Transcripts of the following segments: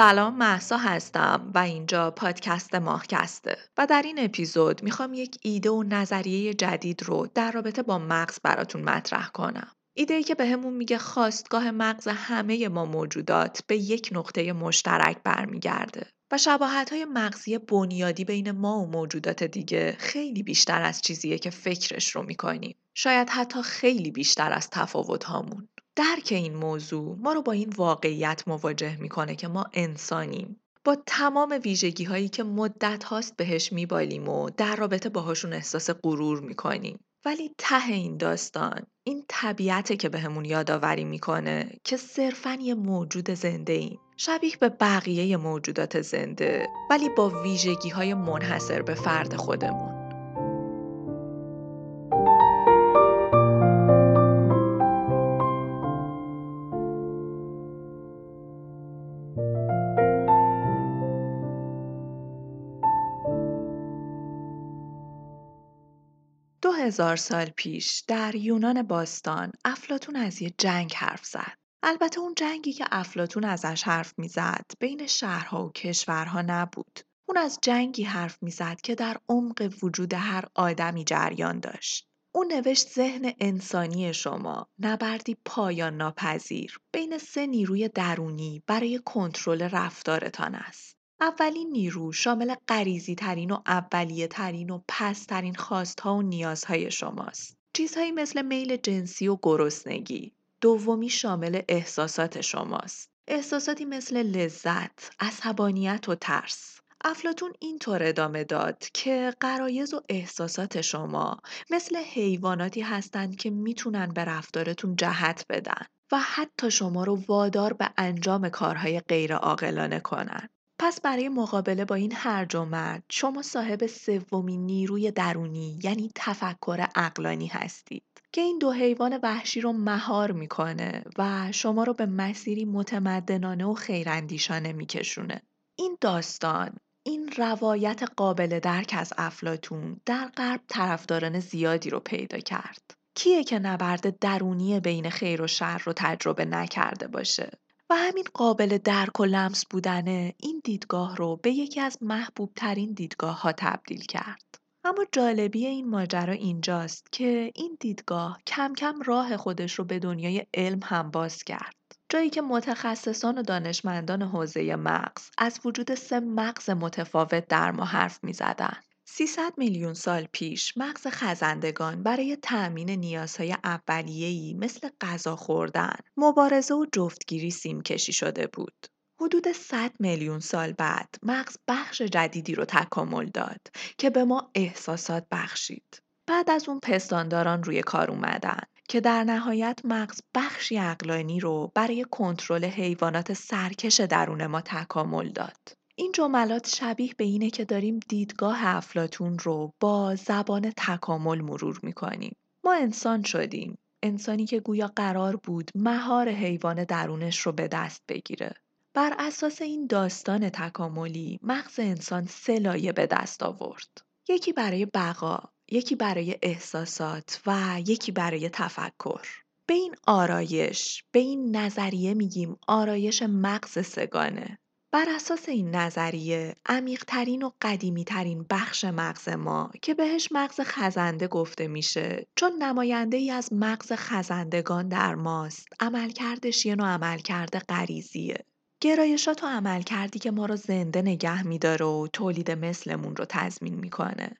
سلام محسا هستم و اینجا پادکست ماهکسته و در این اپیزود می‌خوام یک ایده و نظریه جدید رو در رابطه با مغز براتون مطرح کنم. ایده ای که بهمون میگه خواستگاه مغز همه ما موجودات به یک نقطه مشترک برمیگرده و شباهت های مغزی بنیادی بین ما و موجودات دیگه خیلی بیشتر از چیزیه که فکرش رو می‌کنیم. شاید حتی خیلی بیشتر از تفاوت هامون. درک این موضوع ما رو با این واقعیت مواجه می‌کنه که ما انسانیم. با تمام ویژگی هایی که مدت هاست بهش میبالیم و در رابطه باهاشون احساس غرور می‌کنیم. ولی ته این داستان این طبیعته که بهمون یادآوری می‌کنه که صرفا یه موجود زنده ایم. شبیه به بقیه موجودات زنده ولی با ویژگی های منحصر به فرد خودمون. 2000 سال پیش در یونان باستان افلاتون از یه جنگ حرف زد. البته اون جنگی که افلاتون ازش حرف می‌زد بین شهرها و کشورها نبود. اون از جنگی حرف می‌زد که در عمق وجود هر آدمی جریان داشت. اون نوشت ذهن انسانی شما نبردی پایان ناپذیر بین سه نیروی درونی برای کنترل رفتارتان است. اولین نیرو شامل قریزی ترین و اولیه ترین و پس ترین خواست ها و نیازهای شماست. چیزهایی مثل میل جنسی و گرسنگی. دومی شامل احساسات شماست. احساساتی مثل لذت، عصبانیت و ترس. افلاتون اینطور ادامه داد که قرایز و احساسات شما مثل حیواناتی هستند که می‌تونن به رفتارتون جهت بدن و حتی شما رو وادار به انجام کارهای غیر عاقلانه کنن. پس برای مقابله با این هرج و مرج شما صاحب سومین نیروی درونی یعنی تفکر اقلانی هستید که این دو حیوان وحشی رو مهار می‌کنه و شما رو به مسیری متمدنانه و خیراندیشانه میکشونه. این داستان این روایت قابل درک از افلاتون در غرب طرفداران زیادی رو پیدا کرد. کیه که نبرد درونی بین خیر و شر رو تجربه نکرده باشه؟ و همین قابل درک و لمس بودنه این دیدگاه رو به یکی از محبوب ترین دیدگاه ها تبدیل کرد. اما جالبی این ماجرا اینجاست که این دیدگاه کم کم راه خودش رو به دنیای علم هم باز کرد. جایی که متخصصان و دانشمندان حوزه مغز از وجود سه مغز متفاوت در ما حرف می زدن. 300 میلیون سال پیش مغز خزندگان برای تأمین نیازهای اولیه‌ای مثل غذا خوردن، مبارزه و جفتگیری سیمکشی شده بود. حدود 100 میلیون سال بعد مغز بخش جدیدی رو تکامل داد که به ما احساسات بخشید. بعد از اون پستانداران روی کار اومدن که در نهایت مغز بخشی اقلانی رو برای کنترل حیوانات سرکش درون ما تکامل داد. این جملات شبیه به اینه که داریم دیدگاه افلاتون رو با زبان تکامل مرور می‌کنیم. ما انسان شدیم. انسانی که گویا قرار بود مهار حیوان درونش رو به دست بگیره. بر اساس این داستان تکاملی مغز انسان سه لایه به دست آورد. یکی برای بقا، یکی برای احساسات و یکی برای تفکر. به این آرایش، به این نظریه میگیم آرایش مغز سگانه. بر اساس این نظریه عمیقترین و قدیمیترین بخش مغز ما که بهش مغز خزنده گفته میشه چون نماینده ای از مغز خزندگان در ماست. عملکردش یه نوع عملکرد غریزیه. گرایشات و عمل کردی که ما رو زنده نگه میداره و تولید مثلمون رو تضمین می‌کنه.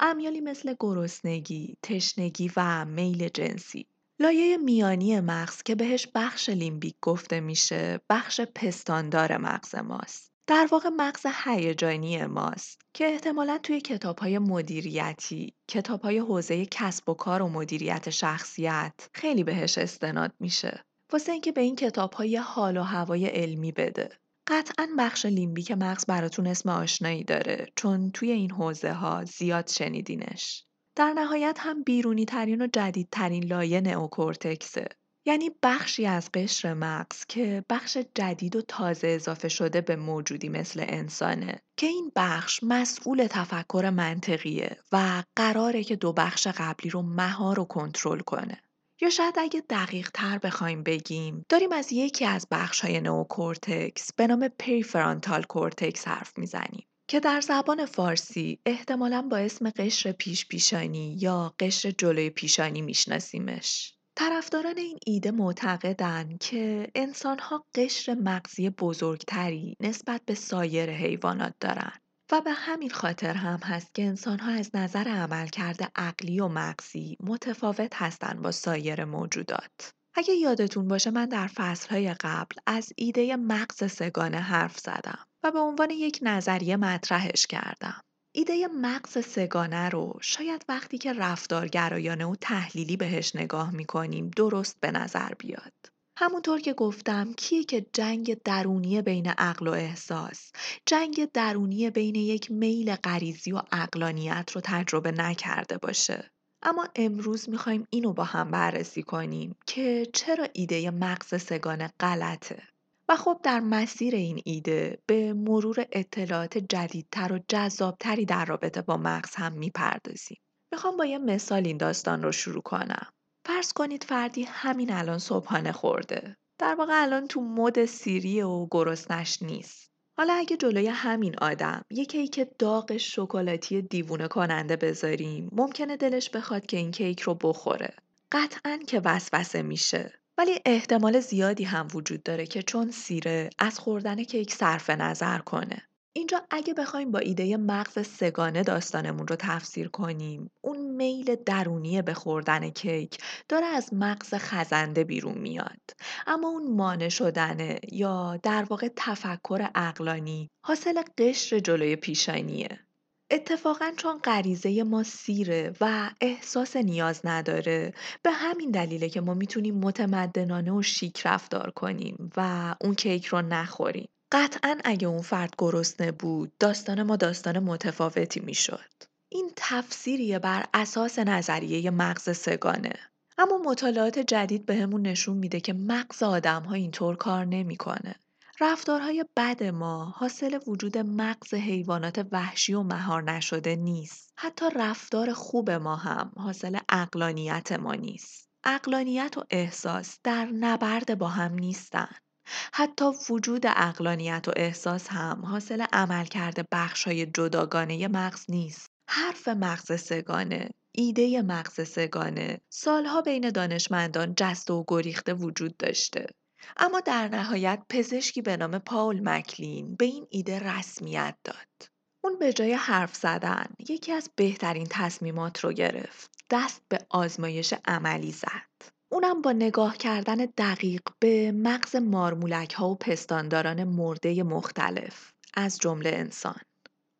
امیالی مثل گرسنگی، تشنگی و میل جنسی. لایه میانی مغز که بهش بخش لیمبیک گفته میشه بخش پستاندار مغز ماست. در واقع مغز هیجانی ماست که احتمالا توی کتاب های مدیریتی کتاب های حوزه کسب و کار و مدیریت شخصیت خیلی بهش استناد میشه. واسه اینکه به این کتاب های حال و هوای علمی بده. قطعا بخش لیمبیک مغز براتون اسم آشنایی داره چون توی این حوزه ها زیاد شنیدینش. در نهایت هم بیرونی ترین و جدیدترین لایه نئوکورتکسه. یعنی بخشی از قشر مغز که بخش جدید و تازه اضافه شده به موجودی مثل انسانه که این بخش مسئول تفکر منطقیه و قراره که دو بخش قبلی رو مهار و کنترل کنه. یا شاید اگه دقیق تر بخوایم بگیم داریم از یکی از بخش های نوکورتکس به نام prefrontal cortex حرف می‌زنیم که در زبان فارسی احتمالا با اسم قشر پیش پیشانی یا قشر جلوی پیشانی میشناسیمش. طرفداران این ایده معتقدند که انسانها قشر مغزی بزرگتری نسبت به سایر حیوانات دارند و به همین خاطر هم هست که انسانها از نظر عملکرد عقلی و مغزی متفاوت هستند با سایر موجودات. اگه یادتون باشه من در فصلهای قبل از ایده مغز سگانه حرف زدم و به عنوان یک نظریه مطرحش کردم. ایده مغز سگانه رو شاید وقتی که رفتارگرایانه و تحلیلی بهش نگاه می‌کنیم درست به نظر بیاد. همونطور که گفتم کیه که جنگ درونی بین عقل و احساس جنگ درونی بین یک میل غریزی و اقلانیت رو تجربه نکرده باشه اما امروز می‌خوایم اینو با هم بررسی کنیم که چرا ایده مغز سگانه غلطه و خب در مسیر این ایده به مرور اطلاعات جدیدتر و جذابتری در رابطه با مغز هم می‌پردازیم. می‌خوام با یه مثال این داستان رو شروع کنم. فرض کنید فردی همین الان صبحانه خورده. در واقع الان تو مد سیری و گرسنش نیست. حالا اگه جلوی همین آدم یه کیک داغ شکلاتی دیوونه کننده بذاریم ممکنه دلش بخواد که این کیک رو بخوره. قطعا که وسوسه میشه. ولی احتمال زیادی هم وجود داره که چون سیره از خوردن کیک صرف نظر کنه. اینجا اگه بخوایم با ایده مغز سگانه داستانمون رو تفسیر کنیم اون میل درونی به خوردن کیک داره از مغز خزنده بیرون میاد اما اون مانع شدنه یا در واقع تفکر اقلانی حاصل قشر جلوی پیشانیه اتفاقا چون غریزه ما سیره و احساس نیاز نداره به همین دلیله که ما می‌تونیم متمدنانه و شیک رفتار کنیم و اون کیک رو نخوریم. قطعا اگه اون فرد گرسنه بود داستان ما داستان متفاوتی می‌شد. این تفسیریه بر اساس نظریه مغز سگانه. اما مطالعات جدید بهمون به نشون میده که مغز آدم ها اینطور کار نمی‌کنه. رفتارهای بد ما حاصل وجود مغز حیوانات وحشی و مهار نشده نیست. حتی رفتار خوب ما هم حاصل اقلانیت ما نیست. اقلانیت و احساس در نبرد با هم نیستن. حتی وجود اقلانیت و احساس هم حاصل عمل کرده بخش های جداگانه مغز نیست. حرف مغز سگانه ایده مغز سگانه سالها بین دانشمندان جست و گریخته وجود داشته اما در نهایت پزشکی به نام پاول مکلین به این ایده رسمیت داد. اون به جای حرف زدن یکی از بهترین تصمیمات رو گرفت. دست به آزمایش عملی زد. اونم با نگاه کردن دقیق به مغز مارمولک ها و پستانداران مرده مختلف از جمله انسان.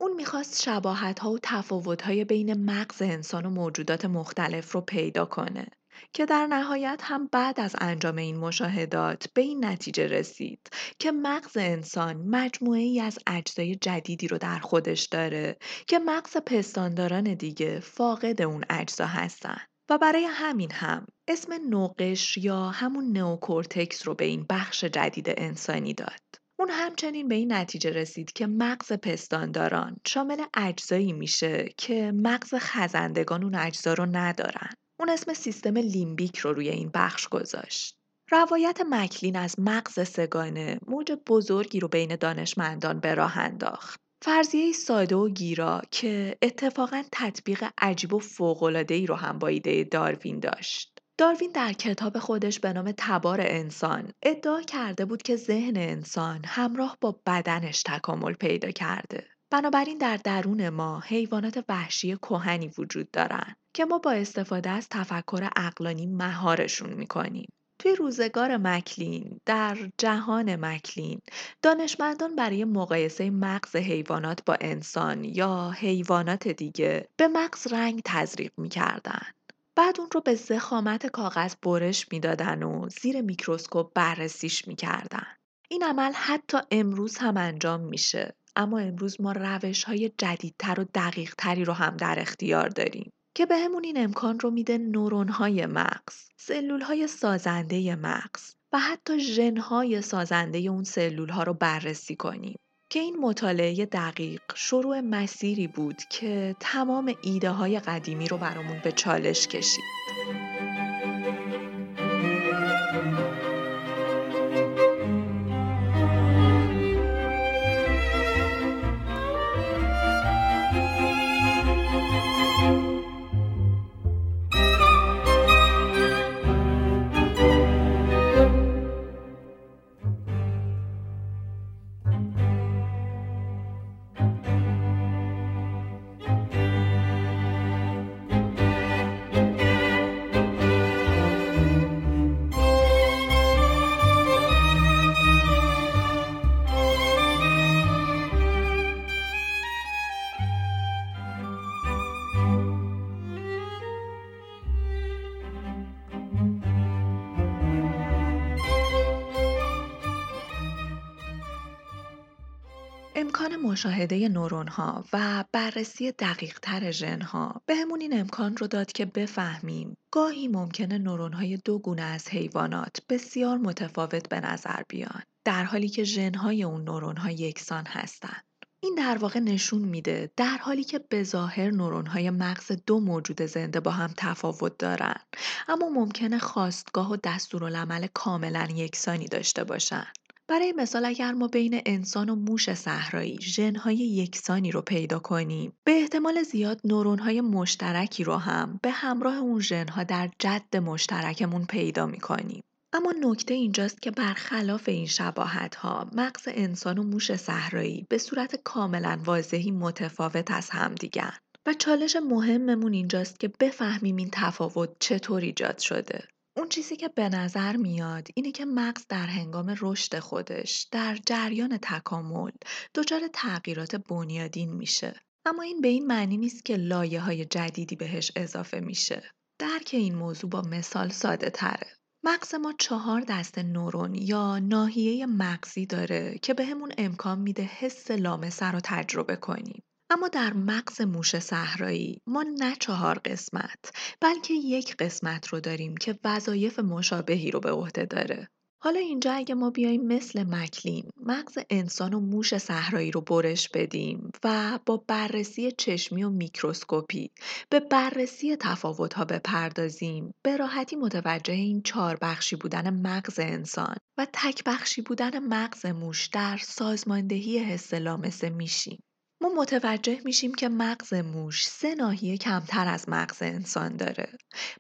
اون می‌خواست شباهت ها و تفاوت های بین مغز انسان و موجودات مختلف رو پیدا کنه که در نهایت هم بعد از انجام این مشاهدات به این نتیجه رسید که مغز انسان مجموعه ای از اجزای جدیدی رو در خودش داره که مغز پستانداران دیگه فاقد اون اجزا هستن و برای همین هم اسم نوقش یا همون نئوکورتکس رو به این بخش جدید انسانی داد. اون همچنین به این نتیجه رسید که مغز پستانداران شامل اجزایی میشه که مغز خزندگان اون اجزا رو ندارن. اون اسم سیستم لیمبیک رو روی این بخش گذاشت. روایت مکلین از مغز سگانه موج بزرگی رو بین دانشمندان به راه انداخت. فرضیه ساده و گیرا که اتفاقا تطبیق عجیب و فوق‌العاده‌ای رو هم با ایده داروین داشت. داروین در کتاب خودش به نام تبار انسان ادعا کرده بود که ذهن انسان همراه با بدنش تکامل پیدا کرده. بنابراین در درون ما حیوانات وحشی کهنی وجود دارند که ما با استفاده از تفکر اقلانی مهارشون می‌کنیم. توی روزگار مکلین در جهان مکلین دانشمندان برای مقایسه مغز حیوانات با انسان یا حیوانات دیگه به مغز رنگ تزریق می‌کردن. بعد اون رو به زخامت کاغذ برش می‌دادن و زیر میکروسکوپ بررسیش می‌کردن. این عمل حتی امروز هم انجام میشه اما امروز ما روش های جدیدتر و دقیق تری رو هم در اختیار داریم. که بهمون این امکان رو میده نورون های مغز، سلول های سازنده مغز و حتی ژن های سازنده اون سلول ها رو بررسی کنیم. که این مطالعه دقیق شروع مسیری بود که تمام ایده های قدیمی رو برامون به چالش کشید. امکان مشاهده نورون ها و بررسی دقیق تر ژن ها بهمون این امکان رو داد که بفهمیم. گاهی ممکنه نورون های دو گونه از حیوانات بسیار متفاوت به نظر بیان در حالی که ژن های اون نورون ها یکسان هستند. این در واقع نشون میده در حالی که به ظاهر نورون های مغز دو موجود زنده با هم تفاوت دارن اما ممکنه خواستگاه و دستورالعمل کاملا یکسانی داشته باشن. برای مثال اگر ما بین انسان و موش صحرایی ژنهای یکسانی رو پیدا کنیم به احتمال زیاد نورونهای مشترکی رو هم به همراه اون ژنها در جد مشترکمون پیدا می‌کنیم. اما نکته اینجاست که برخلاف این شباهت ها مغز انسان و موش صحرایی به صورت کاملا واضحی متفاوت از همدیگن و چالش مهممون اینجاست که بفهمیم این تفاوت چطور ایجاد شده. اون چیزی که به نظر میاد اینه که مغز در هنگام رشد خودش در جریان تکامل دچار تغییرات بنیادین میشه. اما این به این معنی نیست که لایه های جدیدی بهش اضافه میشه. درک این موضوع با مثال ساده تره. مغز ما چهار دست نورون یا ناحیه مغزی داره که بهمون امکان میده حس لامسه رو تجربه کنیم. اما در مغز موش صحرایی ما نه چهار قسمت بلکه یک قسمت رو داریم که وظایف مشابهی رو به عهده داره. حالا اینجا اگه ما بیایم مثل مکلین مغز انسان و موش صحرایی رو برش بدیم و با بررسی چشمی و میکروسکوپی به بررسی تفاوت‌ها بپردازیم به راحتی متوجه این چهار بخشی بودن مغز انسان و تک بخشی بودن مغز موش در سازماندهی حس لامسه میشیم. ما متوجه میشیم که مغز موش سه ناحیه کمتر از مغز انسان داره.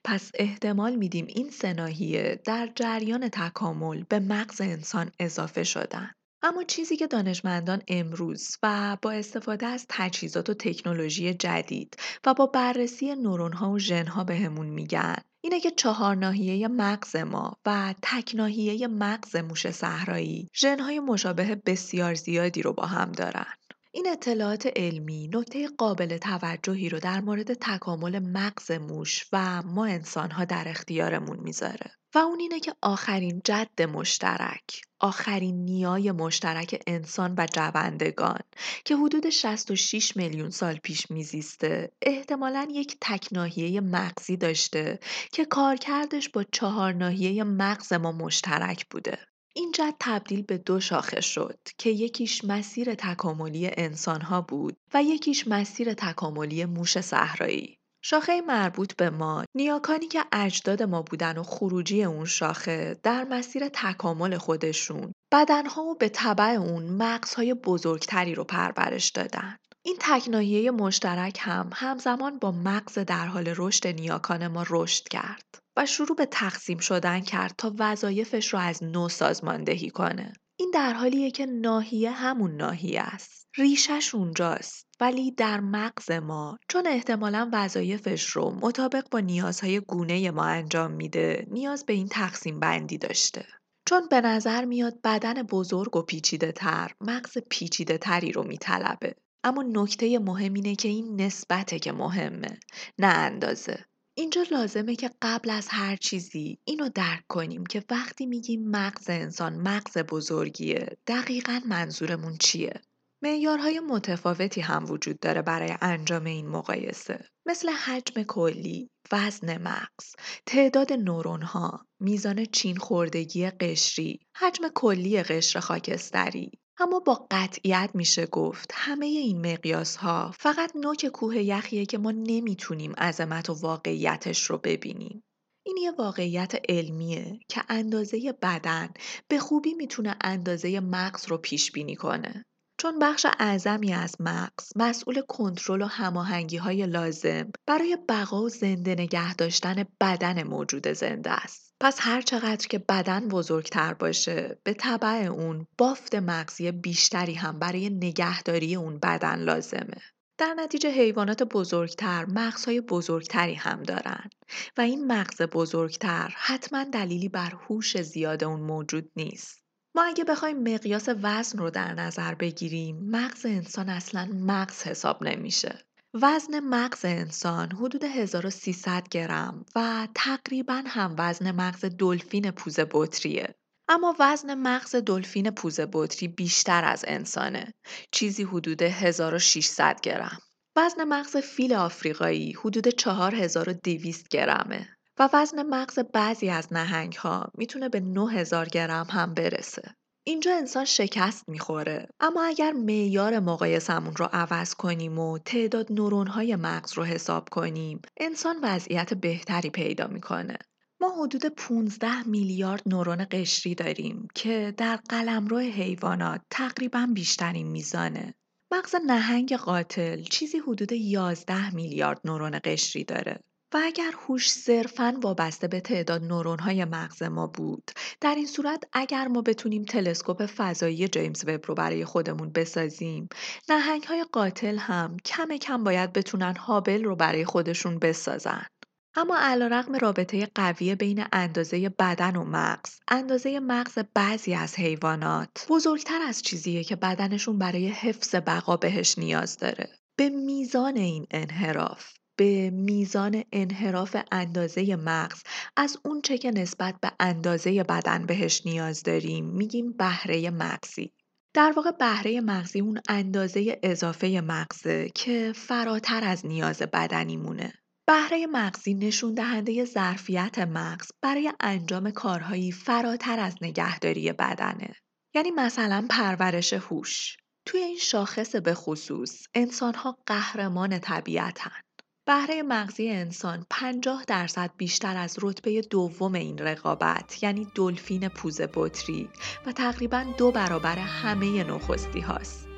پس احتمال میدیم این سه ناحیه در جریان تکامل به مغز انسان اضافه شدن. اما چیزی که دانشمندان امروز و با استفاده از تجهیزات و تکنولوژی جدید و با بررسی نورون ها و ژن ها بهمون میگن اینه که چهار ناحیه مغز ما و تک ناحیه مغز موش صحرایی ژن های مشابه بسیار زیادی رو با هم دارن. این اطلاعات علمی نکته قابل توجهی رو در مورد تکامل مغز موش و ما انسانها در اختیارمون می‌ذاره. و اون اینه که آخرین جد مشترک آخرین نیای مشترک انسان و جوندگان که حدود 66 میلیون سال پیش میزیسته احتمالا یک تک ناحیه مغزی داشته که کارکردش با چهار ناحیه مغز ما مشترک بوده. این جد تبدیل به دو شاخه شد که یکیش مسیر تکاملی انسانها بود و یکیش مسیر تکاملی موش صحرایی. شاخه مربوط به ما نیاکانی که اجداد ما بودن و خروجی اون شاخه در مسیر تکامل خودشون بدنها و به طبع اون مغزهای بزرگتری رو پرورش دادن. این تکناهیه مشترک هم همزمان با مغز در حال رشد نیاکان ما رشد کرد شروع به تقسیم شدن کرد تا وظایفش رو از نو سازماندهی کنه. این در حالیه که ناحیه همون ناحیه است. ریشش اونجاست ولی در مغز ما چون احتمالا وظایفش رو مطابق با نیازهای گونه ما انجام میده نیاز به این تقسیم بندی داشته. چون به نظر میاد بدن بزرگ و پیچیده تر مغز پیچیده تری رو میطلبه اما نکته مهم اینه که این نسبته که مهمه نه اندازه اینجا لازمه که قبل از هر چیزی اینو درک کنیم که وقتی میگیم مغز انسان مغز بزرگیه دقیقا منظورمون چیه؟ معیارهای متفاوتی هم وجود داره برای انجام این مقایسه. مثل حجم کلی، وزن مغز، تعداد نورون ها، میزان چین خوردگی قشری، حجم کلی قشر خاکستری، اما با قطعیت میشه گفت همه این مقیاس ها فقط نوک کوه یخیه که ما نمی‌تونیم عظمت و واقعیتش رو ببینیم. این یه واقعیت علمیه که اندازه بدن به خوبی می‌تونه اندازه مغز رو پیش بینی کنه. چون بخش اعظمی از مغز مسئول کنترل و هماهنگی های لازم برای بقا و زنده نگه داشتن بدن موجود زنده است. پس هر چقدر که بدن بزرگتر باشه به طبع اون بافت مغزی بیشتری هم برای نگهداری اون بدن لازمه. در نتیجه حیوانات بزرگتر مغزهای بزرگتری هم دارن و این مغز بزرگتر حتما دلیلی بر هوش زیاد اون موجود نیست. ما اگه بخوایم مقیاس وزن رو در نظر بگیریم مغز انسان اصلا مغز حساب نمیشه وزن مغز انسان حدود 1300 گرم و تقریبا هم وزن مغز دلفین پوز بطریه اما وزن مغز دلفین پوزه بطری بیشتر از انسانه. چیزی حدود 1600 گرم. وزن مغز فیل آفریقایی حدود 4200 گرمه و وزن مغز بعضی از نهنگ ها می‌تونه به 9000 گرم هم برسه. اینجا انسان شکست می‌خوره. اما اگر معیار مقایسمون رو عوض کنیم و تعداد نورون های مغز رو حساب کنیم انسان وضعیت بهتری پیدا می‌کنه. ما حدود 15 میلیارد نورون قشری داریم که در قلمرو حیوانات تقریبا بیشترین میزانه. مغز نهنگ قاتل چیزی حدود 11 میلیارد نورون قشری داره. و اگر هوش صرفاً وابسته به تعداد نورون‌های مغز ما بود در این صورت اگر ما بتونیم تلسکوپ فضایی جیمز وب رو برای خودمون بسازیم نهنگ‌های قاتل هم کم کم باید بتونن هابل رو برای خودشون بسازن. اما علیرغم رابطه قوی بین اندازه بدن و مغز اندازه مغز بعضی از حیوانات بزرگتر از چیزیه که بدنشون برای حفظ بقا بهش نیاز داره. به میزان این انحراف به میزان انحراف اندازه مغز از اونچه که نسبت به اندازه بدن بهش نیاز داریم میگیم بهره مغزی. در واقع بهره مغزی اون اندازه اضافه مغزه که فراتر از نیاز بدنی مونه. بهره مغزی نشون دهنده ظرفیت مغز برای انجام کارهایی فراتر از نگهداری بدنه. یعنی مثلا پرورش هوش. توی این شاخص به خصوص انسانها قهرمان طبیعتن. بهره مغزی انسان 50 درصد بیشتر از رتبه دوم این رقابت یعنی دلفین پوزه بطری و تقریبا دو برابر همه نخستی هاست.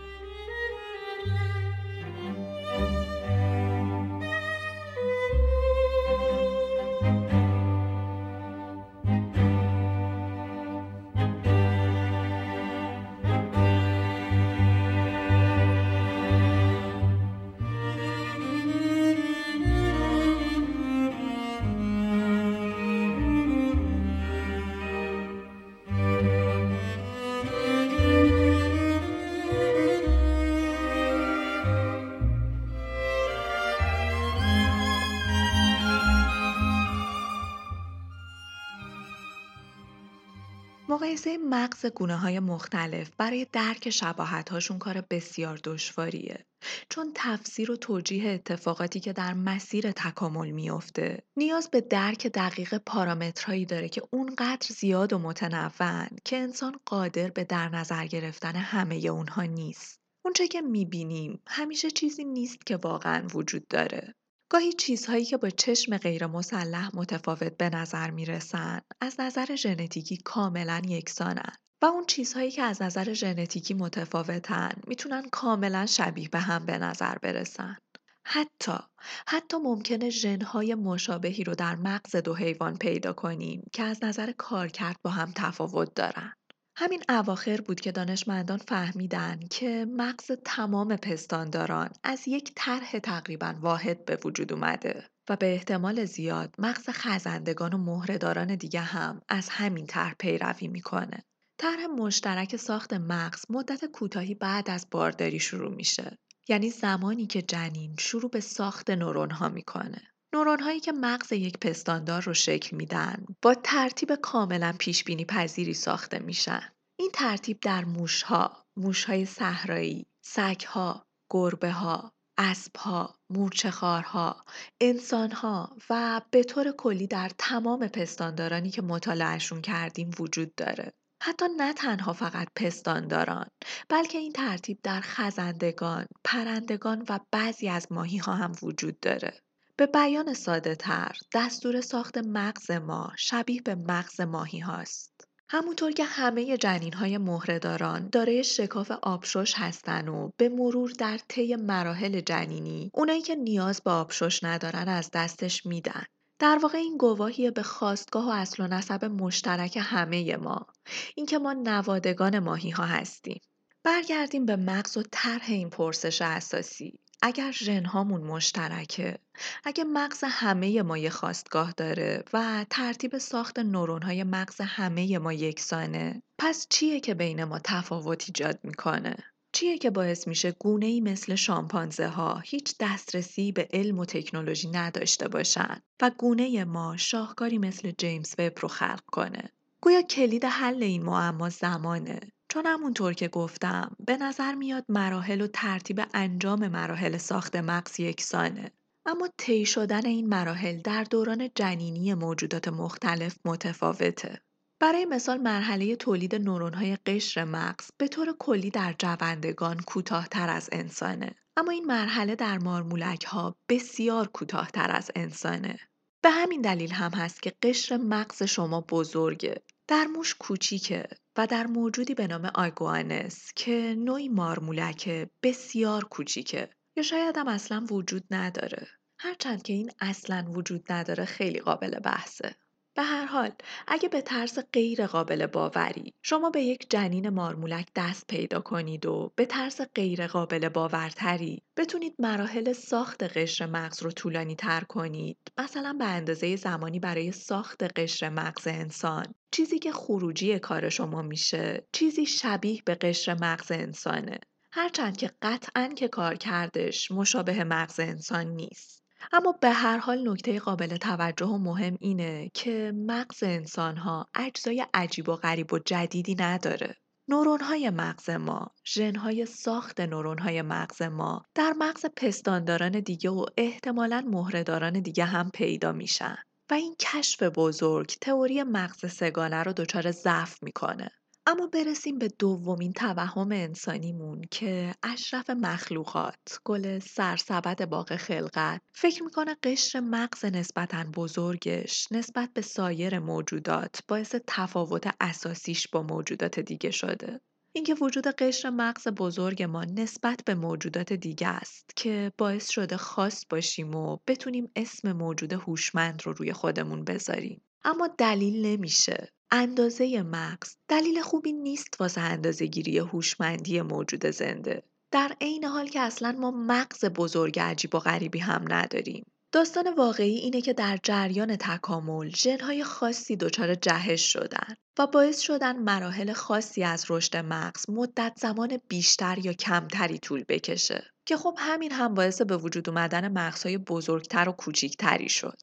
مقایسه مغز گونه های مختلف برای درک شباهت هاشون کار بسیار دشواریه. چون تفسیر و توجیه اتفاقاتی که در مسیر تکامل میافته نیاز به درک دقیق پارامترهایی داره که اونقدر زیاد و متنوعن که انسان قادر به در نظر گرفتن همه اونها نیست. اونچه که می‌بینیم همیشه چیزی نیست که واقعا وجود داره. گاهی چیزهایی که با چشم غیر مسلح متفاوت به نظر می رسن، از نظر ژنتیکی کاملا یکسانن و اون چیزهایی که از نظر ژنتیکی متفاوتن می‌تونن کاملا شبیه به هم به نظر برسن. حتی حتی ممکنه ژنهای مشابهی رو در مغز دو حیوان پیدا کنیم که از نظر کارکرد با هم تفاوت دارن. همین اواخر بود که دانشمندان فهمیدن که مغز تمام پستانداران از یک طرح تقریبا واحد به وجود اومده و به احتمال زیاد مغز خزندگان و مهرهداران دیگه هم از همین طرح پیروی می‌کنه. طرح مشترک ساخت مغز مدت کوتاهی بعد از بارداری شروع میشه. یعنی زمانی که جنین شروع به ساخت نورون ها می‌کنه. نورون هایی که مغز یک پستاندار رو شکل میدن با ترتیب کاملا پیش بینی پذیری ساخته میشن. این ترتیب در موشها، موشهای صحرایی، سگها، گربه ها، اسبها، مورچهخوارها، انسانها و به طور کلی در تمام پستاندارانی که مطالعهشون کردیم وجود داره. حتی نه تنها فقط پستانداران بلکه این ترتیب در خزندگان، پرندگان و بعضی از ماهی ها هم وجود داره. به بیان ساده تر، دستور ساخت مغز ما شبیه به مغز ماهی هاست. همونطور که همه جنین های مهرهداران دارای شکاف آبشش هستن و به مرور در طی مراحل جنینی اونایی که نیاز به آبشش ندارن از دستش میدن. در واقع این گواهی به خواستگاه و اصل و نسب مشترک همه ما اینکه ما نوادگان ماهی ها هستیم برگردیم به مغز و طرح این پرسش اساسی اگر ژنهامون مشترکه اگه مغز همه ما یه خواستگاه داره و ترتیب ساخت نورونهای مغز همه ما یکسانه پس چیه که بین ما تفاوت ایجاد می‌کنه؟ چیه که باعث میشه گونه ای مثل شامپانزه ها هیچ دسترسی به علم و تکنولوژی نداشته باشن و گونه ما شاهکاری مثل جیمز وب رو خلق کنه؟ گویا کلید حل این معما زمانه. چون همونطور که گفتم به نظر میاد مراحل و ترتیب انجام مراحل ساخت مغز یکسانه. اما طی شدن این مراحل در دوران جنینی موجودات مختلف متفاوته. برای مثال مرحله تولید نورون‌های قشر مغز به طور کلی در جوندگان کوتاهتر از انسانه. اما این مرحله در مارمولک ها بسیار کوتاهتر از انسانه. به همین دلیل هم هست که قشر مغز شما بزرگه. در موش کوچیکه. و در موجودی به نام آگوانس که نوعی مارمولک بسیار کوچیکه یا شاید هم اصلا وجود نداره. هرچند که این اصلا وجود نداره خیلی قابل بحثه. به هر حال اگه به طرز غیر قابل باوری شما به یک جنین مارمولک دست پیدا کنید و به طرز غیر قابل باورتری بتونید مراحل ساخت قشر مغز رو طولانی تر کنید. مثلا به اندازه زمانی برای ساخت قشر مغز انسان. چیزی که خروجی کار شما میشه چیزی شبیه به قشر مغز انسانه. هرچند که قطعا که کار کردش مشابه مغز انسان نیست. اما به هر حال نکته قابل توجه و مهم اینه که مغز انسانها اجزای عجیب و غریب و جدیدی نداره. نورون‌های مغز ما، ژن‌های ساخت نورون‌های مغز ما در مغز پستانداران دیگه و احتمالاً مهرهداران دیگه هم پیدا میشن. و این کشف بزرگ تئوری مغز سگانه رو دچار ضعف می‌کنه. اما برسیم به دومین توهم انسانیمون که اشرف مخلوقات گل سرسبد باغ خلقت فکر می‌کنه قشر مغز نسبتا بزرگش نسبت به سایر موجودات باعث تفاوت اساسیش با موجودات دیگه شده. اینکه وجود قشر مغز بزرگ ما نسبت به موجودات دیگه است که باعث شده خاص باشیم و بتونیم اسم موجود هوشمند رو روی خودمون بذاریم. اما دلیل نمیشه اندازه مغز دلیل خوبی نیست واسه اندازه گیری هوشمندی موجود زنده. در عین حال که اصلا ما مغز بزرگ عجیب و غریبی هم نداریم. داستان واقعی اینه که در جریان تکامل ژنهای خاصی دچار جهش شدن و باعث شدن مراحل خاصی از رشد مغز مدت زمان بیشتر یا کمتری طول بکشه که خب همین هم باعث به وجود اومدن مغزهای بزرگتر و کوچیکتری شد.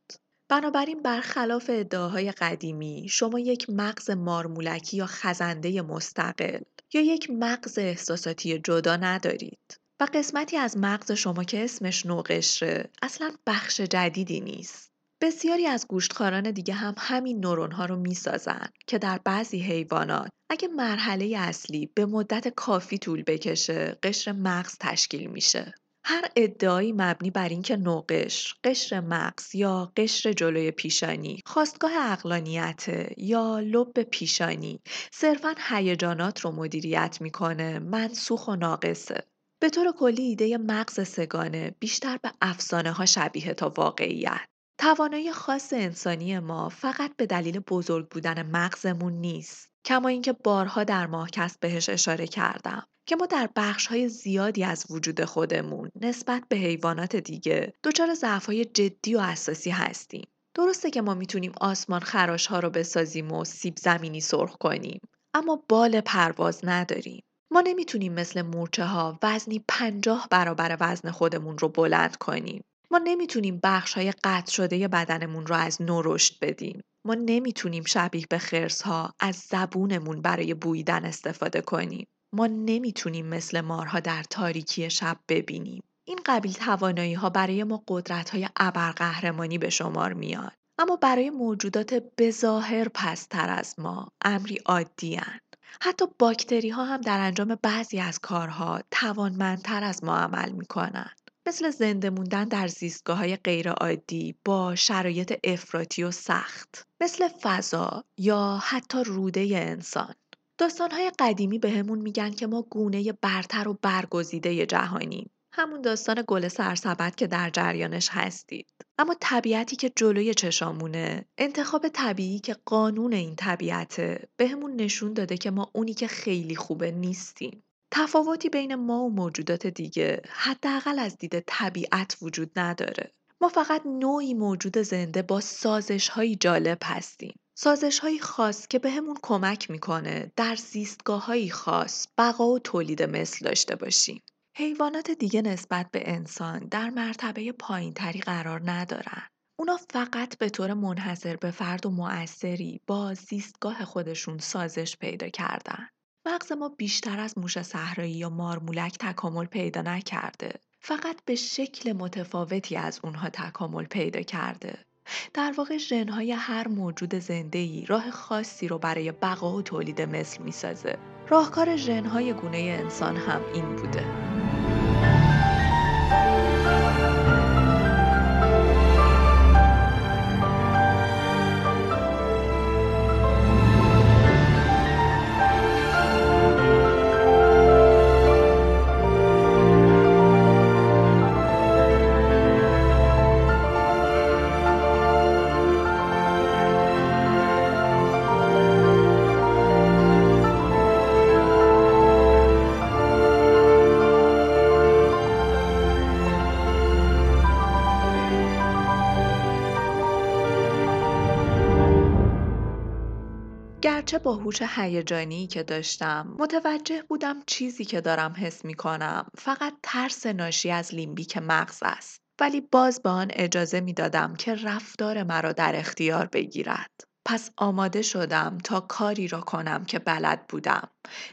بنابراین برخلاف ادعاهای قدیمی شما یک مغز مارمولکی یا خزنده مستقل یا یک مغز احساساتی جدا ندارید و قسمتی از مغز شما که اسمش نوقشره اصلا بخش جدیدی نیست. بسیاری از گوشتخاران دیگه هم همین نورون ها رو می‌سازن که در بعضی حیوانات اگه مرحله اصلی به مدت کافی طول بکشه قشر مغز تشکیل میشه. هر ادعایی مبنی بر اینکه نوقش، قشر مغز یا قشر جلوی پیشانی خواستگاه اقلانیت یا لب پیشانی صرفا هیجانات رو مدیریت می‌کنه منسوخ و ناقصه. به طور کلی ایده مغز سگانه بیشتر به افسانه ها شبیه تا واقعیت. توانایی خاص انسانی ما فقط به دلیل بزرگ بودن مغزمون نیست کما اینکه بارها در ماهکست بهش اشاره کردم. که ما در های زیادی از وجود خودمون نسبت به حیوانات دیگه دچار های جدی و اساسی هستیم. درسته که ما می‌تونیم آسمان خراش ها رو بسازیم و سیب زمینی سرخ کنیم اما بال پرواز نداریم. ما نمی‌تونیم مثل مورچه ها وزنی پنجاه برابر وزن خودمون رو بلند کنیم. ما نمی‌تونیم بخش های قطع شده بدنمون رو از نو رشد بدیم. ما نمی‌تونیم شبیه به خرس ها از زبونمون برای بویدن استفاده کنیم. ما نمی‌تونیم مثل مارها در تاریکی شب ببینیم. این قبیل توانایی ها برای ما قدرت های ابرقهرمانی به شمار میاد. اما برای موجودات بظاهر پستر از ما امری عادی هن. حتی باکتری ها هم در انجام بعضی از کارها توانمندتر از ما عمل می‌کنن. مثل زنده موندن در زیستگاه های غیر عادی با شرایط افراطی و سخت مثل فضا یا حتی روده انسان داستانهای قدیمی بهمون میگن که ما گونه برتر و برگزیده جهانیم. همون داستان گل سرسبد که در جریانش هستید. اما طبیعتی که جلوی چشامونه انتخاب طبیعی که قانون این طبیعته بهمون نشون داده که ما اونی که خیلی خوبه نیستیم. تفاوتی بین ما و موجودات دیگه حداقل از دید طبیعت وجود نداره. ما فقط نوعی موجود زنده با سازش های جالب هستیم. سازش های خاص که به کمک می‌کنه در زیستگاه های خاص بقا و تولید مثل داشته باشیم. حیوانات دیگه نسبت به انسان در مرتبه پایین تری قرار ندارن. اونا فقط به طور منحصر به فرد و مؤثری با زیستگاه خودشون سازش پیدا کردن. مغز ما بیشتر از موش صحرایی یا مارمولک تکامل پیدا نکرده. فقط به شکل متفاوتی از اونها تکامل پیدا کرده. در واقع ژنهای هر موجود زنده‌ای راه خاصی رو برای بقا و تولید مثل می‌سازه. راهکار ژنهای گونه انسان هم این بوده. گرچه با هوش هیجانی که داشتم. متوجه بودم چیزی که دارم حس می کنم فقط ترس ناشی از لیمبیک مغز است. ولی باز به آن اجازه می دادم که رفتار مرا در اختیار بگیرد. پس آماده شدم تا کاری را کنم که بلد بودم.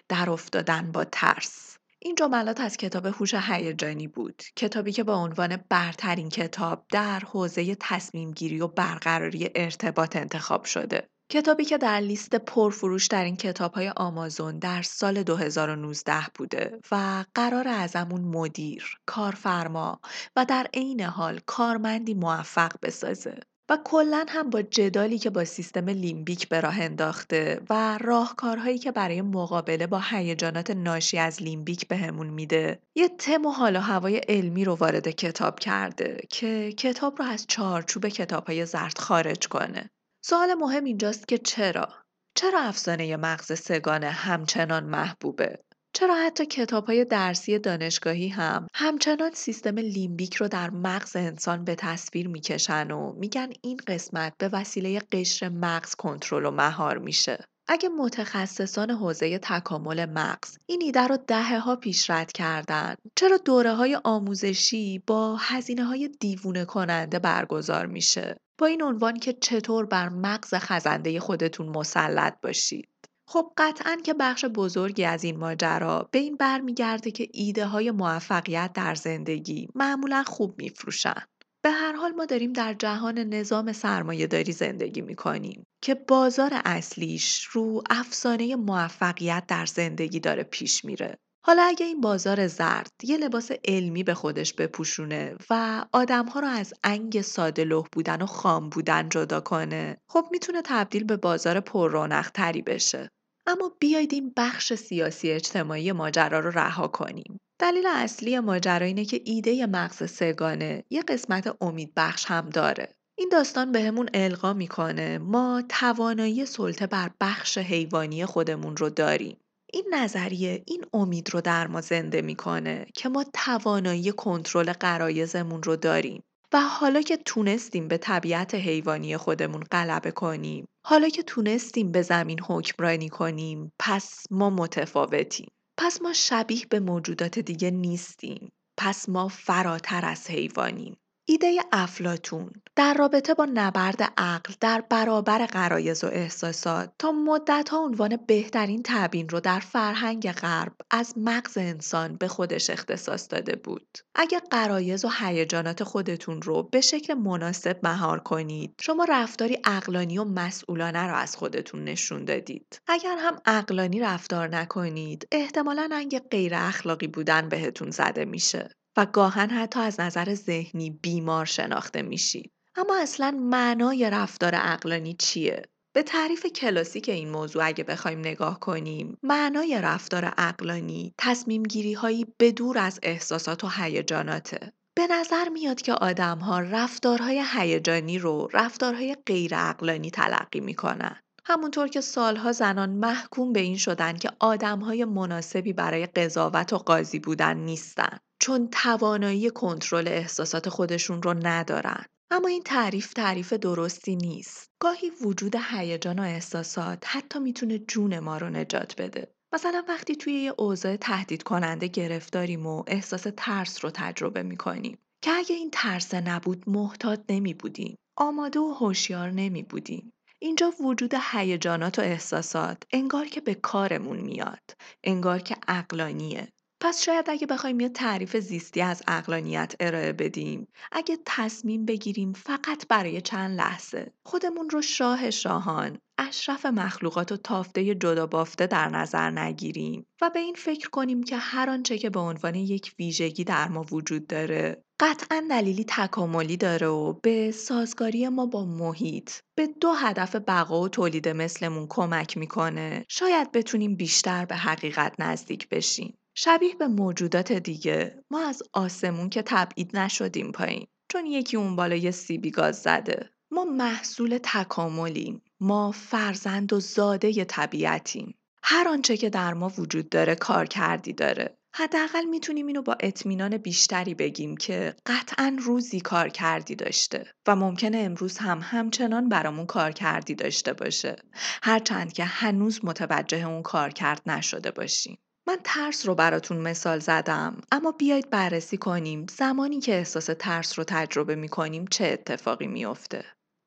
در افتادن با ترس. این جملات از کتاب هوش هیجانی بود. کتابی که با عنوان برترین کتاب در حوزه تصمیم گیری و برقراری ارتباط انتخاب شده. کتابی که در لیست پرفروش در این کتاب های آمازون در سال 2019 بوده و قرار ازمون مدیر، کارفرما و در عین حال کارمندی موفق بسازه. و کلا هم با جدالی که با سیستم لیمبیک به راه انداخته و راهکارهایی که برای مقابله با هیجانات ناشی از لیمبیک بهمون میده یه تم و حال و هوای علمی رو وارد کتاب کرده که کتاب رو از چارچوب کتابهای زرد خارج کنه سوال مهم اینجاست که چرا؟ چرا افسانه مغز سگانه همچنان محبوبه؟ چرا حتی کتاب های درسی دانشگاهی هم همچنان سیستم لیمبیک رو در مغز انسان به تصویر می‌کشن و میگن این قسمت به وسیله قشر مغز کنترل و مهار میشه؟ اگه متخصصان حوزه تکامل مغز این ایده رو دهه ها پیش رد کردن چرا دوره های آموزشی با هزینه های دیوونه کننده برگزار میشه با این عنوان که چطور بر مغز خزنده خودتون مسلط باشید. خب قطعا که بخش بزرگی از این ماجرا به این برمیگرده که ایده های موفقیت در زندگی معمولا خوب میفروشن. به هر حال ما داریم در جهان نظام سرمایه داری زندگی می کنیم که بازار اصلیش رو افسانه موفقیت در زندگی داره پیش میره. حالا اگه این بازار زرد یه لباس علمی به خودش بپوشونه و آدمها رو از انگ ساده لح بودن و خام بودن جدا کنه خب می‌تونه تبدیل به بازار پر رونق تری بشه. اما بیاید این بخش سیاسی اجتماعی ماجرا رو رها کنیم. دلیل اصلی ماجرا اینه که ایده مغز سگانه یه قسمت امید بخش هم داره. این داستان بهمون القا می‌کنه ما توانایی سلطه بر بخش حیوانی خودمون رو داریم. این نظریه این امید رو در ما زنده می‌کنه که ما توانایی کنترل قرایزمون رو داریم و حالا که تونستیم به طبیعت حیوانی خودمون غلبه کنیم حالا که تونستیم به زمین حکمرانی کنیم پس ما متفاوتیم. پس ما شبیه به موجودات دیگه نیستیم. پس ما فراتر از حیوانیم. ایده افلاتون در رابطه با نبرد عقل در برابر غرایز و احساسات تا مدتها عنوان بهترین تبیین رو در فرهنگ غرب از مغز انسان به خودش اختصاص داده بود. اگر غرایز و هیجانات خودتون رو به شکل مناسب مهار کنید، شما رفتاری اقلانی و مسئولانه رو از خودتون نشون دادید. اگر هم اقلانی رفتار نکنید، احتمالا انگ غیر اخلاقی بودن بهتون زده میشه. و گاهن حتی از نظر ذهنی بیمار شناخته میشید. اما اصلا معنای رفتار اقلانی چیه؟ به تعریف کلاسیک این موضوع اگه بخوایم نگاه کنیم معنای رفتار اقلانی تصمیم گیری هایی بدور از احساسات و هیجاناته به نظر میاد که آدم ها رفتارهای هیجانی رو رفتارهای غیر اقلانی تلقی می‌کنن همونطور که سالها زنان محکوم به این شدن که آدمهای مناسبی برای قضاوت و قاضی بودن نیستن چون توانایی کنترل احساسات خودشون رو ندارن. اما این تعریف تعریف درستی نیست. گاهی وجود هیجان و احساسات حتی می‌تونه جون ما رو نجات بده. مثلا وقتی توی یه اوضاع تهدید کننده گرفتاریم و احساس ترس رو تجربه می‌کنیم که اگه این ترس نبود محتاط نمی بودیم. آماده و هوشیار نمی بودیم. اینجا وجود هیجانات و احساسات انگار که به کارمون میاد. انگار که اقلانیه. پس شاید اگه بخوایم یه تعریف زیستی از اقلانیت ارائه بدیم اگه تصمیم بگیریم فقط برای چند لحظه خودمون رو شاه شاهان اشرف مخلوقات و تافته جدا بافته در نظر نگیریم و به این فکر کنیم که هر آنچه که به عنوان یک ویژگی در ما وجود داره قطعا دلیلی تکاملی داره و به سازگاری ما با محیط به دو هدف بقا و تولید مثلمون کمک می‌کنه. شاید بتونیم بیشتر به حقیقت نزدیک بشیم. شبیه به موجودات دیگه. ما از آسمون که تبعید نشدیم پایین. چون یکی اون بالا یه سیبی گاز زده. ما محصول تکاملیم. ما فرزند و زاده طبیعتیم. هر آنچه که در ما وجود داره کار کردی داره. حداقل می‌تونیم اینو با اطمینان بیشتری بگیم که قطعا روزی کار کردی داشته و ممکنه امروز هم همچنان برامون کار کردی داشته باشه. هرچند که هنوز متوجه اون کار کرد نشده باشیم. من ترس رو براتون مثال زدم اما بیایید بررسی کنیم زمانی که احساس ترس رو تجربه می کنیم چه اتفاقی میافته.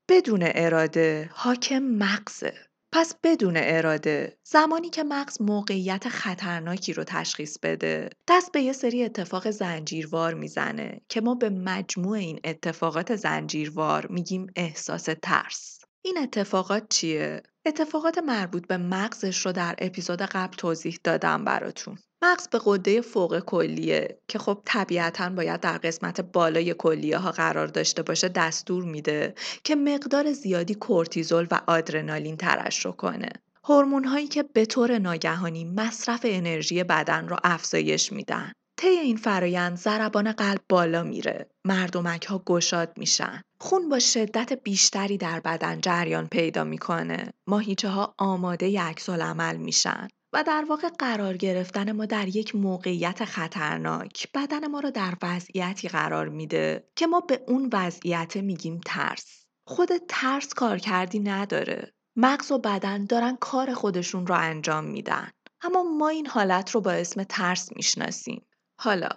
بدون اراده حاکم مغزه. پس بدون اراده زمانی که مغز موقعیت خطرناکی رو تشخیص بده دست به یه سری اتفاق زنجیروار می‌زنه که ما به مجموع این اتفاقات زنجیروار میگیم احساس ترس. این اتفاقات چیه؟ اتفاقات مربوط به مغزش رو در اپیزود قبل توضیح دادم براتون. مغز به قده فوق کلیه که خب طبیعتا باید در قسمت بالای کلیه ها قرار داشته باشه دستور میده که مقدار زیادی کورتیزول و آدرنالین ترشح کنه. هورمون هایی که به طور ناگهانی مصرف انرژی بدن رو افزایش میدن. طی این فرایند ضربان قلب بالا میره مردمک ها گشاد میشن خون با شدت بیشتری در بدن جریان پیدا می‌کنه. ماهیچه ها آماده عکس عمل میشن و در واقع قرار گرفتن ما در یک موقعیت خطرناک بدن ما رو در وضعیتی قرار میده که ما به اون وضعیت میگیم ترس. خود ترس کار کردی نداره. مغز و بدن دارن کار خودشون رو انجام میدن. اما ما این حالت رو با اسم ترس می‌شناسیم. حالا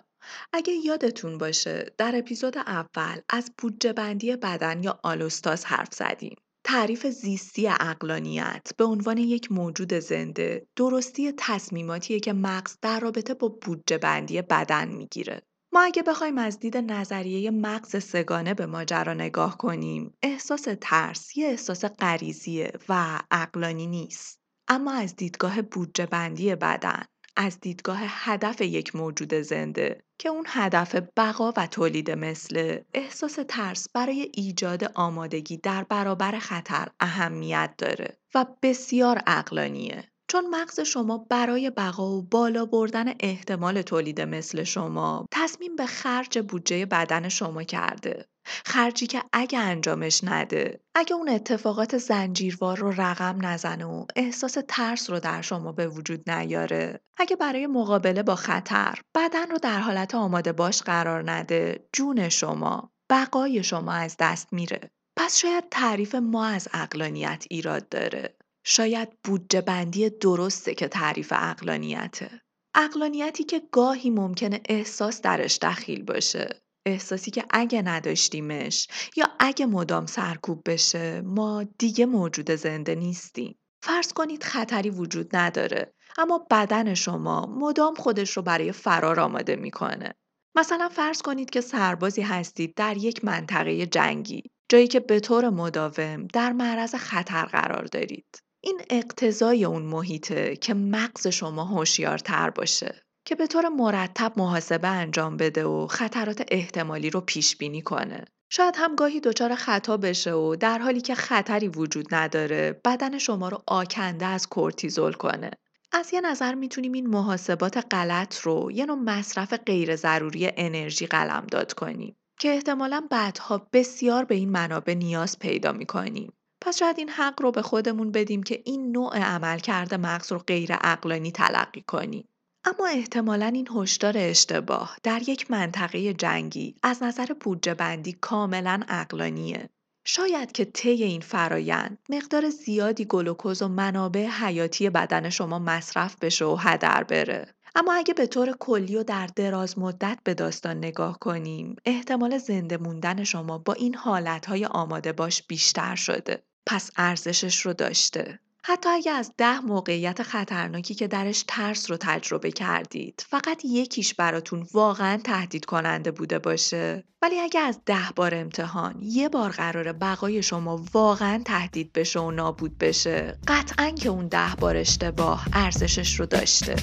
اگه یادتون باشه در اپیزود اول از بودجه بندی بدن یا آلوستاس حرف زدیم. تعریف زیستی اقلانیت به عنوان یک موجود زنده درستی تصمیماتیه که مغز در رابطه با بودجه بندی بدن می‌گیره. ما اگه بخوایم از دید نظریه مغز سگانه به ماجرا نگاه کنیم احساس ترس یه احساس غریزیه و اقلانی نیست اما از دیدگاه بودجه بندی بدن از دیدگاه هدف یک موجود زنده که اون هدف بقا و تولید مثل احساس ترس برای ایجاد آمادگی در برابر خطر اهمیت داره و بسیار اقلانیه چون مغز شما برای بقا و بالا بردن احتمال تولید مثل شما تصمیم به خرج بودجه بدن شما کرده. خرجی که اگه انجامش نده اگه اون اتفاقات زنجیروار رو رقم نزنه و احساس ترس رو در شما به وجود نیاره. اگه برای مقابله با خطر بدن رو در حالت آماده باش قرار نده جون شما بقای شما از دست میره. پس شاید تعریف ما از اقلانیت ایراد داره. شاید بودجه بندی درسته که تعریف اقلانیته اقلانیتی که گاهی ممکنه احساس درش دخیل باشه. احساسی که اگه نداشتیمش یا اگه مدام سرکوب بشه ما دیگه موجود زنده نیستیم. فرض کنید خطری وجود نداره اما بدن شما مدام خودش رو برای فرار آماده می‌کنه. مثلا فرض کنید که سربازی هستید در یک منطقه جنگی جایی که به طور مداوم در معرض خطر قرار دارید. این اقتضای اون محیطه که مغز شما هوشیارتر باشه. که به طور مرتب محاسبه انجام بده و خطرات احتمالی رو پیش بینی کنه. شاید هم گاهی دچار خطا بشه و در حالی که خطری وجود نداره بدن شما رو آکنده از کورتیزول کنه. از یه نظر می‌تونیم این محاسبات غلط رو یه نوع مصرف غیر ضروری انرژی قلمداد کنیم که احتمالا بعدها بسیار به این منابع نیاز پیدا می‌کنیم. پس شاید این حق رو به خودمون بدیم که این نوع عمل کرده مغز رو غیر اقلانی تلقی کنیم. اما احتمالا این هشدار اشتباه در یک منطقه جنگی از نظر بودجه بندی کاملا اقلانیه. شاید که طی این فرایند مقدار زیادی گلوکوز و منابع حیاتی بدن شما مصرف بشه و هدر بره. اما اگه به طور کلی و در دراز مدت به داستان نگاه کنیم احتمال زنده موندن شما با این حالتهای آماده باش بیشتر شده پس ارزشش رو داشته حتی اگه از ده موقعیت خطرناکی که درش ترس رو تجربه کردید فقط یکیش براتون واقعا تهدید کننده بوده باشه. ولی اگه از ده بار امتحان یه بار قرار بقای شما واقعا تهدید بشه و نابود بشه قطعا که اون ده بار اشتباه ارزشش رو داشته.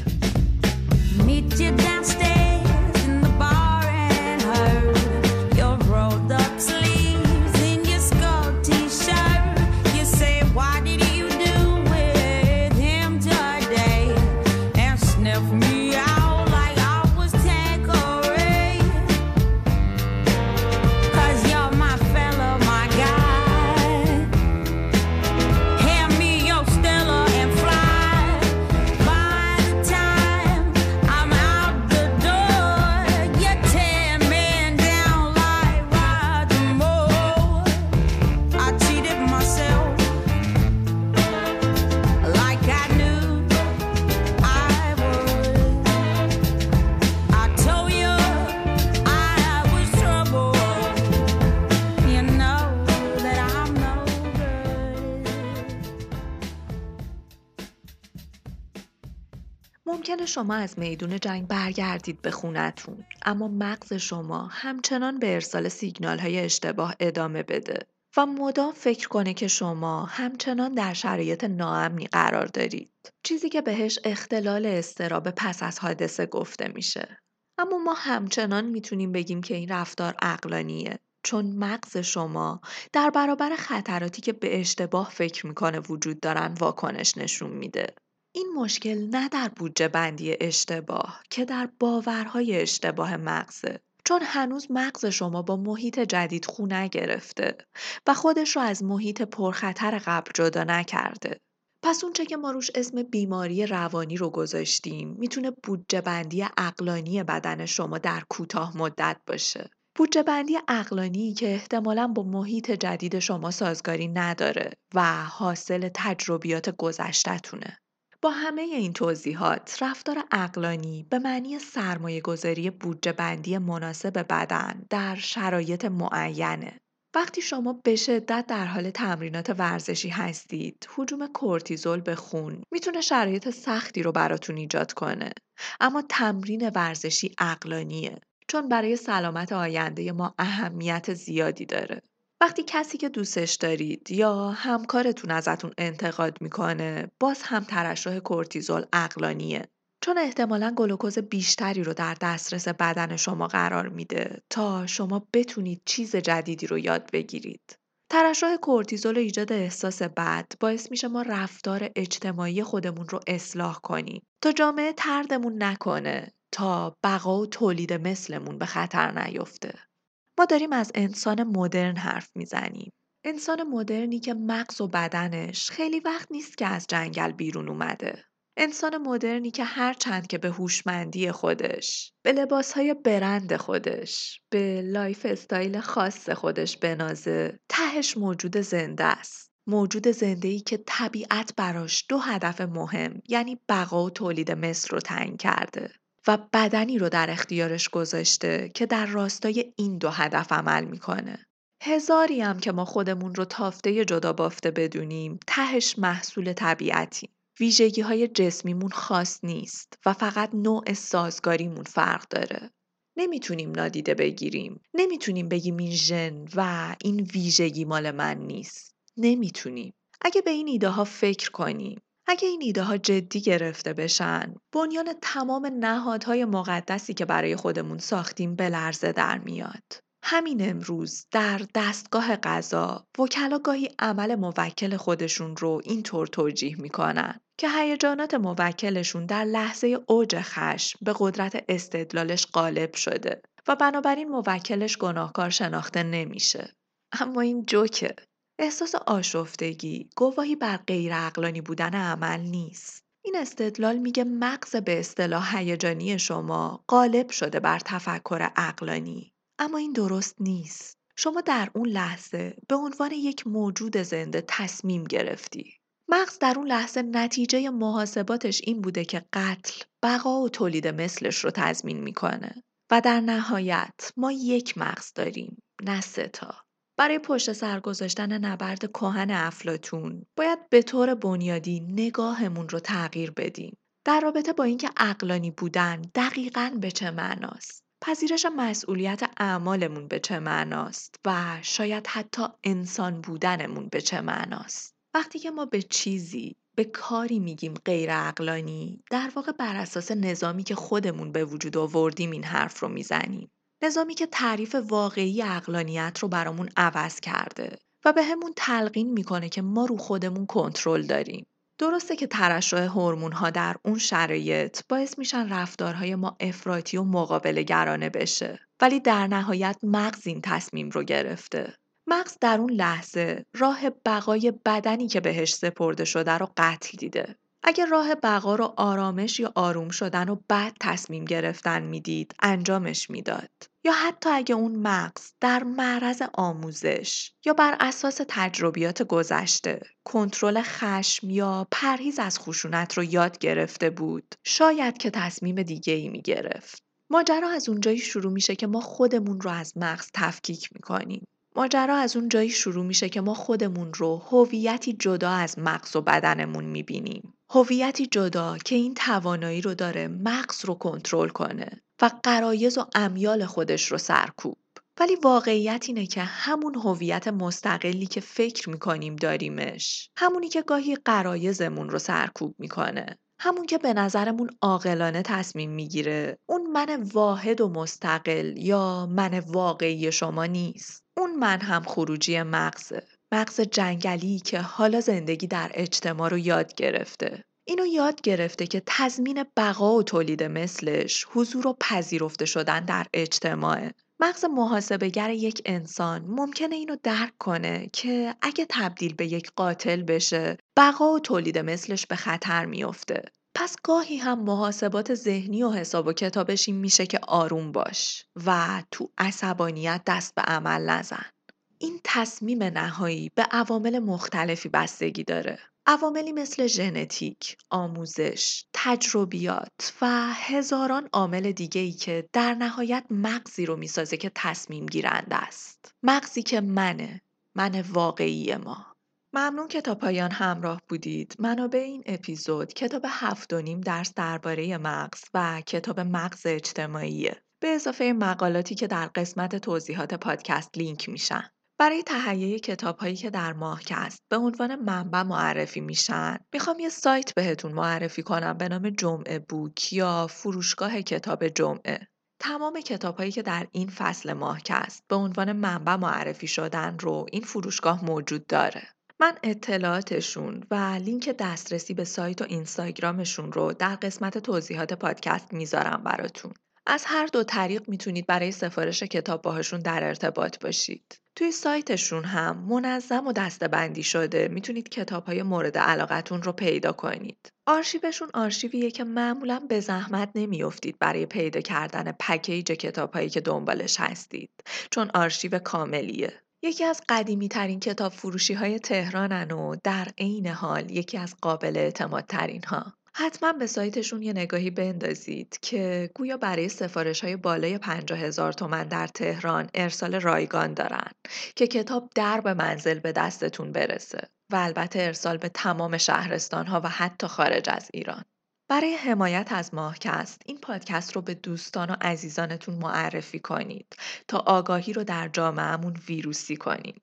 شما از میدون جنگ برگردید به خونتون. اما مغز شما همچنان به ارسال سیگنال های اشتباه ادامه بده و مدام فکر کنه که شما همچنان در شرایط ناامنی قرار دارید. چیزی که بهش اختلال استراب پس از حادثه گفته میشه. اما ما همچنان می‌تونیم بگیم که این رفتار اقلانیه چون مغز شما در برابر خطراتی که به اشتباه فکر می‌کنه وجود دارن واکنش نشون میده. این مشکل نه در بودجه بندی اشتباه که در باورهای اشتباه مغزه چون هنوز مغز شما با محیط جدید خو نگرفته و خودش رو از محیط پرخطر قبل جدا نکرده. پس اونچه که ما روش اسم بیماری روانی رو گذاشتیم می‌تونه بودجه بندی اقلانی بدن شما در کوتاه مدت باشه. بودجه بندی اقلانی که احتمالا با محیط جدید شما سازگاری نداره و حاصل تجربیات گذشتهتونه. با همه این توضیحات رفتار اقلانی به معنی سرمایه گذاری بودجه بندی مناسب بدن در شرایط معینه. وقتی شما به شدت در حال تمرینات ورزشی هستید، حجوم کورتیزول به خون می‌تونه شرایط سختی رو براتون ایجاد کنه. اما تمرین ورزشی اقلانیه چون برای سلامت آینده ما اهمیت زیادی داره. وقتی کسی که دوستش دارید یا همکارتون ازتون انتقاد می‌کنه باز هم ترشح کورتیزول اقلانیه چون احتمالا گلوکوز بیشتری رو در دسترس بدن شما قرار میده تا شما بتونید چیز جدیدی رو یاد بگیرید. ترشح کورتیزول و ایجاد احساس بد باعث میشه ما رفتار اجتماعی خودمون رو اصلاح کنیم تا جامعه تردمون نکنه تا بقا و تولید مثلمون به خطر نیفته. ما داریم از انسان مدرن حرف می‌زنیم. انسان مدرنی که مغز و بدنش خیلی وقت نیست که از جنگل بیرون اومده. انسان مدرنی که هر چند که به هوشمندی خودش، به لباسهای برند خودش، به lifestyle خاص خودش بنازه، تهش موجود زنده است. موجود زنده ای که طبیعت براش دو هدف مهم یعنی بقا و تولید مثل رو تعیین کرده. و بدنی رو در اختیارش گذاشته که در راستای این دو هدف عمل می‌کنه. هزاری هم که ما خودمون رو تافته جدا بافته بدونیم تهش محصول طبیعتی. ویژگی های جسمیمون خاص نیست و فقط نوع سازگاریمون فرق داره. نمی‌تونیم نادیده بگیریم. نمی‌تونیم بگیم این ژن و این ویژگی مال من نیست. نمی‌تونیم. اگه به این ایده ها فکر کنیم اگه این ایده ها جدی گرفته بشن بنیان تمام نهادهای مقدسی که برای خودمون ساختیم به لرزه در میاد. همین امروز در دستگاه قضا وکلا گاهی عمل موکل خودشون رو اینطور توجیه می‌کنن که هیجانات موکلشون در لحظه اوج خشم به قدرت استدلالش غالب شده و بنابراین موکلش گناهکار شناخته نمیشه. اما این جوکه. احساس آشفتگی گواهی بر غیر عقلانی بودن عمل نیست. این استدلال میگه مغز به اصطلاح هیجانی شما غالب شده بر تفکر عقلانی. اما این درست نیست. شما در اون لحظه به عنوان یک موجود زنده تصمیم گرفتی. مغز در اون لحظه نتیجه محاسباتش این بوده که قتل، بقا و تولید مثلش رو تضمین می‌کنه. و در نهایت ما یک مغز داریم نه تا. برای پشت سر گذاشتن نبرد کهن افلاتون باید به طور بنیادی نگاهمون رو تغییر بدیم. در رابطه با اینکه اقلانی بودن دقیقا به چه معناست؟ پذیرش مسئولیت اعمالمون به چه معناست و شاید حتی انسان بودنمون به چه معناست؟ وقتی که ما به چیزی به کاری میگیم غیر اقلانی در واقع بر اساس نظامی که خودمون به وجود آوردیم این حرف رو می‌زنیم. نظامی که تعریف واقعی اقلانیت رو برامون عوض کرده و به همون تلقین می‌کنه که ما رو خودمون کنترل داریم. درسته که ترشح هورمون ها در اون شرایط باعث میشن رفتارهای ما افراطی و مقابله گرانه بشه ولی در نهایت مغز این تصمیم رو گرفته مغز در اون لحظه راه بقای بدنی که بهش سپرده شده رو قتل دیده. اگر راه بقا رو آرامش یا آروم شدن و بعد تصمیم گرفتن می‌دید انجامش می‌داد. یا حتی اگه اون مغز در معرض آموزش یا بر اساس تجربیات گذشته کنترل خشم یا پرهیز از خشونت رو یاد گرفته بود شاید که تصمیم دیگه ای می گرفت. ماجرا از اونجایی شروع میشه که ما خودمون رو از مغز تفکیک می‌کنیم. ماجرا از اون جایی شروع میشه که ما خودمون رو هویتی جدا از مغز و بدنمون می‌بینیم. هویتی جدا که این توانایی رو داره مغز رو کنترل کنه و قرایز و امیال خودش رو سرکوب. ولی واقعیت اینه که همون هویت مستقلی که فکر می‌کنیم داریمش همونی که گاهی قرایزمون رو سرکوب می‌کنه همون که به نظرمون عاقلانه تصمیم می‌گیره اون من واحد و مستقل یا من واقعی شما نیست اون من هم خروجی مغزه. مغز جنگلی که حالا زندگی در اجتماع رو یاد گرفته. اینو یاد گرفته که تضمین بقا و تولید مثلش حضور و پذیرفته شدن در اجتماعه. مغز محاسبگر یک انسان ممکنه اینو درک کنه که اگه تبدیل به یک قاتل بشه بقا و تولید مثلش به خطر میافته. پس گاهی هم محاسبات ذهنی و حساب و کتابش این میشه که آروم باش و تو عصبانیت دست به عمل نزن. این تصمیم نهایی به عوامل مختلفی بستگی داره. عواملی مثل ژنتیک، آموزش، تجربیات و هزاران عامل دیگه ای که در نهایت مغزی رو می‌سازه که تصمیم گیرنده است. مغزی که منه، من واقعی ما. ممنون که تا پایان همراه بودید. منابع این اپیزود کتاب هفت و نیم درس درباره مغز و کتاب مغز اجتماعیه. به اضافه مقالاتی که در قسمت توضیحات پادکست لینک میشن. برای تهیه کتاب هایی که در ماهکست به عنوان منبع معرفی میشن می‌خوام یه سایت بهتون معرفی کنم به نام جمعه بوک یا فروشگاه کتاب جمعه تمام کتاب هایی که در این فصل ماهکست به عنوان منبع معرفی شدن رو این فروشگاه موجود داره من اطلاعاتشون و لینک دسترسی به سایت و اینستاگرامشون رو در قسمت توضیحات پادکست می‌ذارم براتون. از هر دو طریق می‌تونید برای سفارش کتاب باهاشون در ارتباط باشید. توی سایتشون هم منظم و دستبندی شده می‌تونید کتاب های مورد علاقتون رو پیدا کنید. آرشیوشون آرشیویه که معمولا به زحمت نمیافتید برای پیدا کردن پکیج کتاب هایی که دنبالش هستید چون آرشیو کاملیه. یکی از قدیمی ترین کتاب فروشی های تهرانن و در عین حال یکی از قابل اعتماد ترین ها. حتما به سایتشون یه نگاهی بندازید که گویا برای سفارش های بالای 50 هزار تومن در تهران ارسال رایگان دارن که کتاب در به منزل به دستتون برسه و البته ارسال به تمام شهرستان ها و حتی خارج از ایران. برای حمایت از ماهکست این پادکست رو به دوستان و عزیزانتون معرفی کنید تا آگاهی رو در جامعهمون ویروسی کنیم.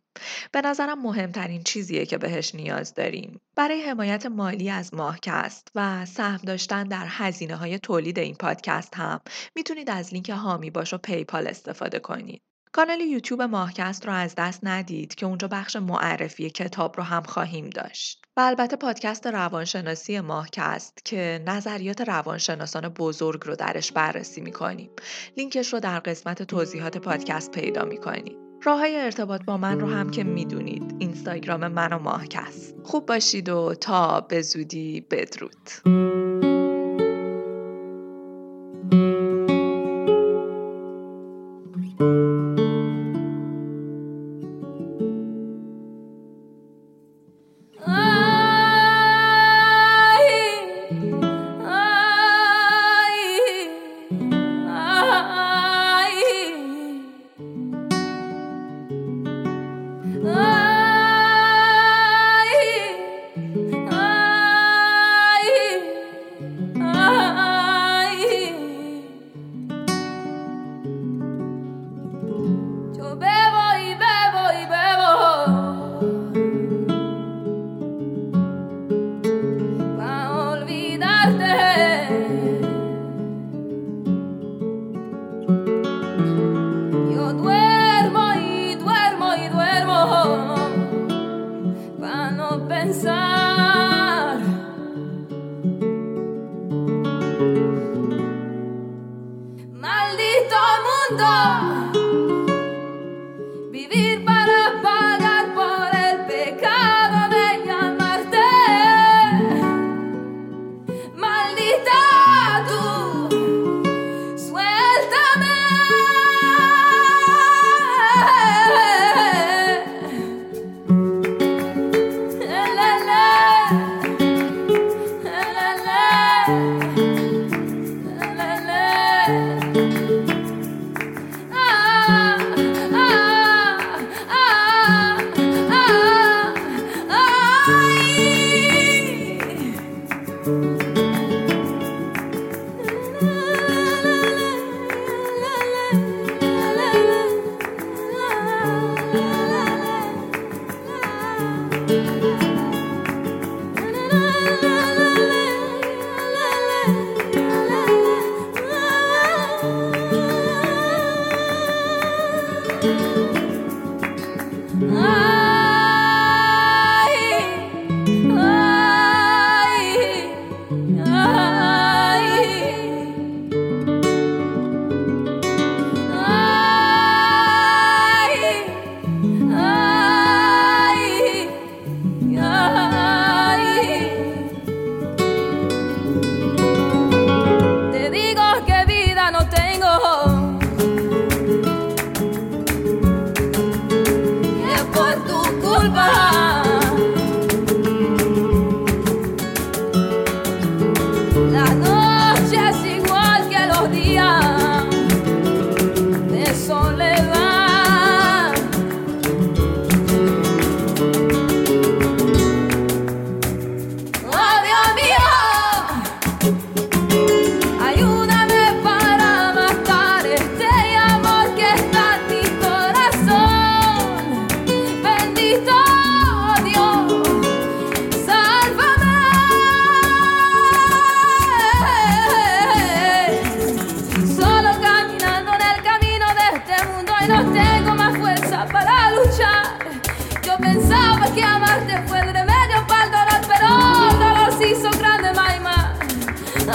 به نظرم مهمترین چیزیه که بهش نیاز داریم. برای حمایت مالی از ماهکست و سهم داشتن در هزینه های تولید این پادکست هم می‌تونید از لینک هامی باش و پیپال استفاده کنید. کانال یوتیوب ماهکست رو از دست ندید که اونجا بخش معرفی کتاب رو هم خواهیم داشت. و البته پادکست روانشناسی ماهکست که نظریات روانشناسان بزرگ رو درش بررسی می‌کنیم. لینکش رو در قسمت توضیحات پادکست پیدا می‌کنید. راه های ارتباط با من رو هم که می‌دونید اینستاگرام من و ماهکست. خوب باشید و تا به زودی بدرود.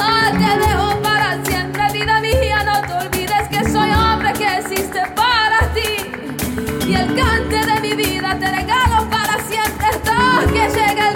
Ah, te dejo para siempre, vida mía, no te olvides que soy hombre que existe para ti. Y el cante de mi vida te regalo para siempre hasta que llegue